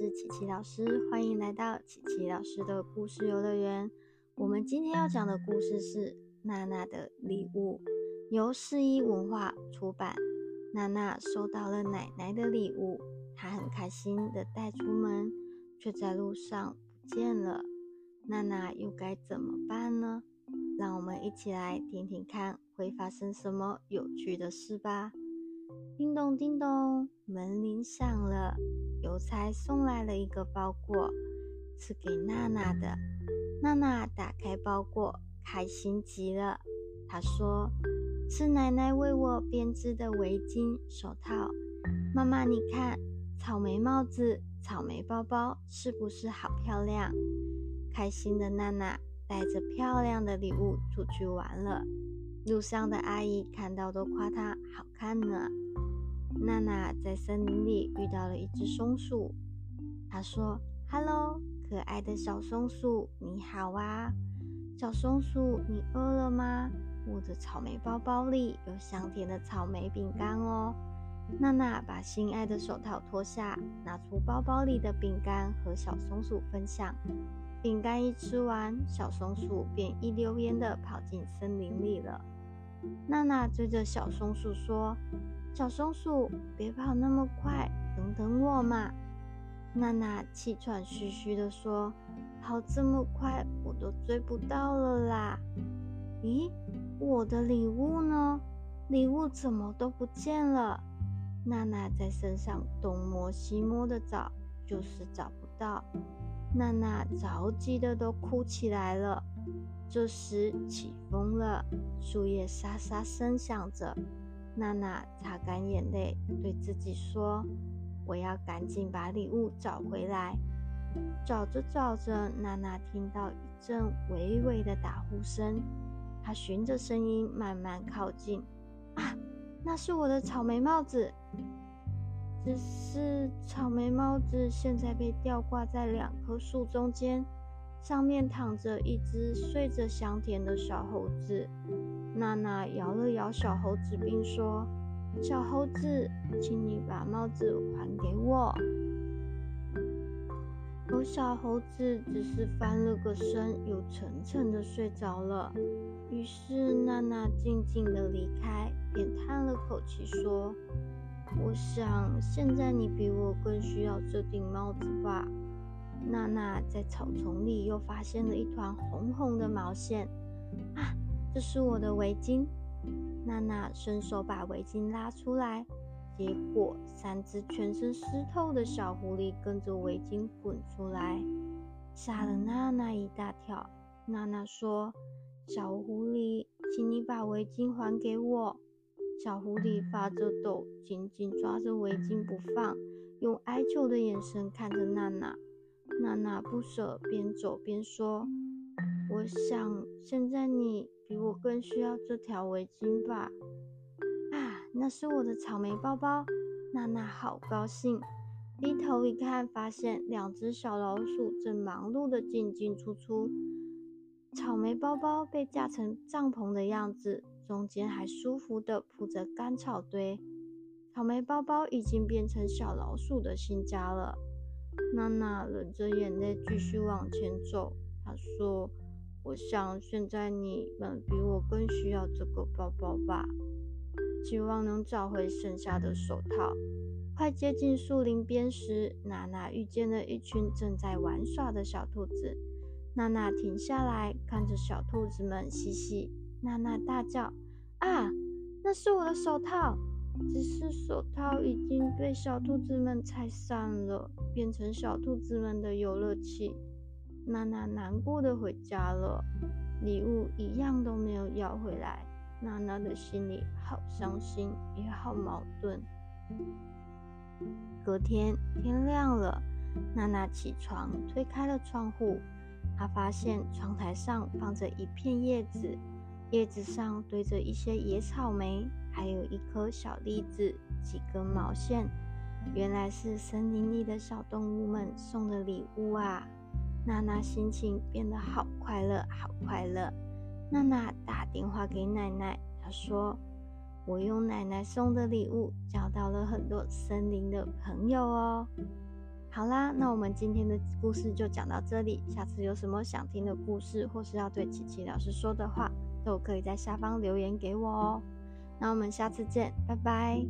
是琪琪老师，欢迎来到琪琪老师的故事游乐园。我们今天要讲的故事是娜娜的礼物，由四一文化出版。娜娜收到了奶奶的礼物，她很开心的带出门，却在路上不见了。娜娜又该怎么办呢？让我们一起来听听看会发生什么有趣的事吧。叮咚叮咚，门铃响了。邮差送来了一个包裹，是给娜娜的。娜娜打开包裹，开心极了。她说：“是奶奶为我编织的围巾、手套。妈妈，你看，草莓帽子、草莓包包，是不是好漂亮？”开心的娜娜带着漂亮的礼物出去玩了。路上的阿姨看到都夸她好看呢。娜娜在森林里遇到了一只松鼠，她说：“Hello，可爱的小松鼠，你好啊！小松鼠，你饿了吗？我的草莓包包里有香甜的草莓饼干哦。”娜娜把心爱的手套脱下，拿出包包里的饼干和小松鼠分享。饼干一吃完，小松鼠便一溜烟的跑进森林里了。娜娜追着小松鼠说。小松鼠，别跑那么快，等等我嘛！娜娜气喘吁吁地说：“跑这么快，我都追不到了啦！”咦，我的礼物呢？礼物怎么都不见了？娜娜在身上东摸西摸的找，就是找不到。娜娜着急的都哭起来了。这时起风了，树叶沙沙声响着。娜娜擦干眼泪，对自己说：“我要赶紧把礼物找回来。”找着找着，娜娜听到一阵微微的打呼声。她循着声音慢慢靠近。啊，那是我的草莓帽子！只是草莓帽子现在被吊挂在两棵树中间，上面躺着一只睡着香甜的小猴子。娜娜摇了摇小猴子，并说：“小猴子，请你把帽子还给我。”可小猴子只是翻了个身，又沉沉的睡着了。于是娜娜静静的离开，便叹了口气说：“我想现在你比我更需要这顶帽子吧。”娜娜在草丛里又发现了一团红红的毛线，啊！这是我的围巾，娜娜伸手把围巾拉出来，结果三只全身湿透的小狐狸跟着围巾滚出来，吓了娜娜一大跳。娜娜说：“小狐狸，请你把围巾还给我。”小狐狸发着抖，紧紧抓着围巾不放，用哀求的眼神看着娜娜。娜娜不舍，边走边说：“我想现在你。”比我更需要这条围巾吧？啊，那是我的草莓包包！娜娜好高兴，低头一看，发现两只小老鼠正忙碌的进进出出。草莓包包被架成帐篷的样子，中间还舒服的铺着干草堆。草莓包包已经变成小老鼠的新家了。娜娜忍着眼泪继续往前走，她说。我想现在你们比我更需要这个包包吧。希望能找回剩下的手套。快接近树林边时，娜娜遇见了一群正在玩耍的小兔子。娜娜停下来看着小兔子们嬉戏。娜娜大叫：“啊，那是我的手套！只是手套已经被小兔子们拆散了，变成小兔子们的游乐器。”娜娜难过的回家了，礼物一样都没有要回来。娜娜的心里好伤心，也好矛盾。隔天天亮了，娜娜起床，推开了窗户，她发现窗台上放着一片叶子，叶子上堆着一些野草莓，还有一颗小栗子，几根毛线。原来是森林里的小动物们送的礼物啊！娜娜心情变得好快乐，好快乐。娜娜打电话给奶奶，她说：“我用奶奶送的礼物交到了很多森林的朋友哦。”好啦，那我们今天的故事就讲到这里。下次有什么想听的故事，或是要对琪琪老师说的话，都可以在下方留言给我哦。那我们下次见，拜拜。